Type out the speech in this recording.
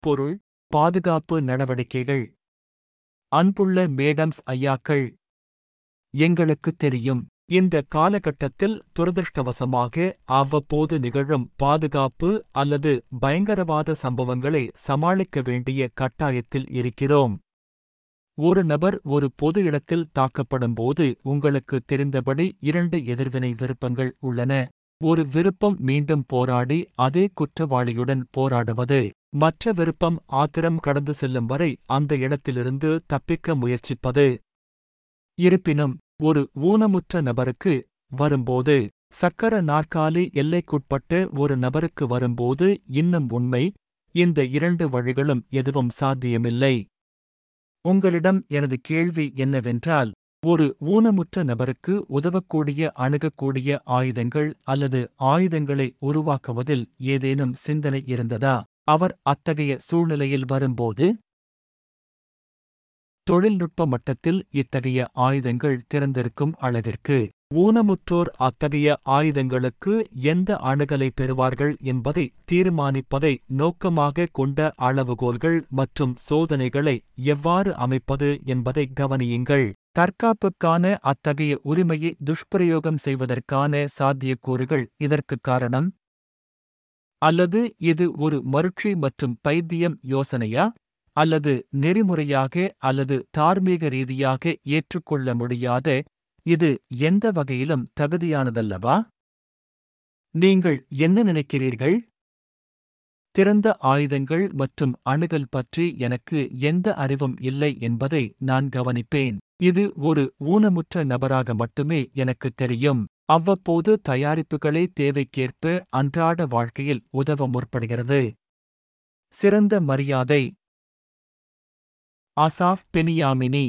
பொருள் பாதுகாப்பு நடவடிக்கைகள். அன்புள்ள மேடம்ஸ் ஐயாக்கள் எங்களுக்குத் தெரியும் இந்த காலகட்டத்தில் துரதிருஷ்டவசமாக அவ்வப்போது நிகழும் பாதுகாப்பு அல்லது பயங்கரவாத சம்பவங்களை சமாளிக்க வேண்டிய கட்டாயத்தில் இருக்கிறோம். ஒரு நபர் ஒரு பொது இடத்தில் தாக்கப்படும்போது உங்களுக்கு தெரிந்தபடி இரண்டு எதிர்வினை விருப்பங்கள் உள்ளன. ஒரு விருப்பம் மீண்டும் போராடி அதே குற்றவாளியுடன் போராடுவது. மற்ற விருப்பம் ஆத்திரம் கடந்து செல்லும் வரை அந்த இடத்திலிருந்து தப்பிக்க முயற்சிப்பது. இருப்பினும் ஒரு ஊனமுற்ற நபருக்கு வரும்போது சக்கர நாற்காலி எல்லைக்குட்பட்டு ஒரு நபருக்கு வரும்போது இன்னும் உண்மை இந்த இரண்டு வழிகளும் எதுவும் சாத்தியமில்லை. உங்களிடம் எனது கேள்வி என்னவென்றால் ஒரு ஊனமுற்ற நபருக்கு உதவக்கூடிய அணுகக்கூடிய ஆயுதங்கள் அல்லது ஆயுதங்களை உருவாக்குவதில் ஏதேனும் சிந்தனை இருந்ததா? அவர் அத்தகைய சூழ்நிலையில் வரும்போது தொழில்நுட்ப மட்டத்தில் இத்தகைய ஆயுதங்கள் திறந்திருக்கும் அளவிற்கு ஊனமுற்றோர் அத்தகைய ஆயுதங்களுக்கு எந்த அணுகலை பெறுவார்கள் என்பதை தீர்மானிப்பதை நோக்கமாக கொண்ட அளவுகோல்கள் மற்றும் சோதனைகளை எவ்வாறு அமைப்பது என்பதை கவனியுங்கள். தற்காப்புக்கான அத்தகைய உரிமையை துஷ்பிரயோகம் செய்வதற்கான சாத்தியக்கூறுகள் இதற்குக் காரணம் அல்லது இது ஒரு மருட்சி மற்றும் பைத்தியம் யோசனையா? அல்லது நெறிமுறையாக அல்லது தார்மீக ரீதியாக ஏற்றுக்கொள்ள முடியாத இது எந்த வகையிலும் தகுதியானதல்லவா? நீங்கள் என்ன நினைக்கிறீர்கள்? திறந்த ஆயுதங்கள் மற்றும் அணுகல் பற்றி எனக்கு எந்த அறிவும் இல்லை என்பதை நான் கவனிப்பேன். இது ஒரு ஊனமுற்ற நபராக மட்டுமே எனக்குத் தெரியும். அவ்வப்போது தயாரிப்புகளே தேவைக்கேற்ப அன்றாட வாழ்க்கையில் உதவ முற்படுகிறது. சிறந்த மரியாதை. Asaf Benyamini.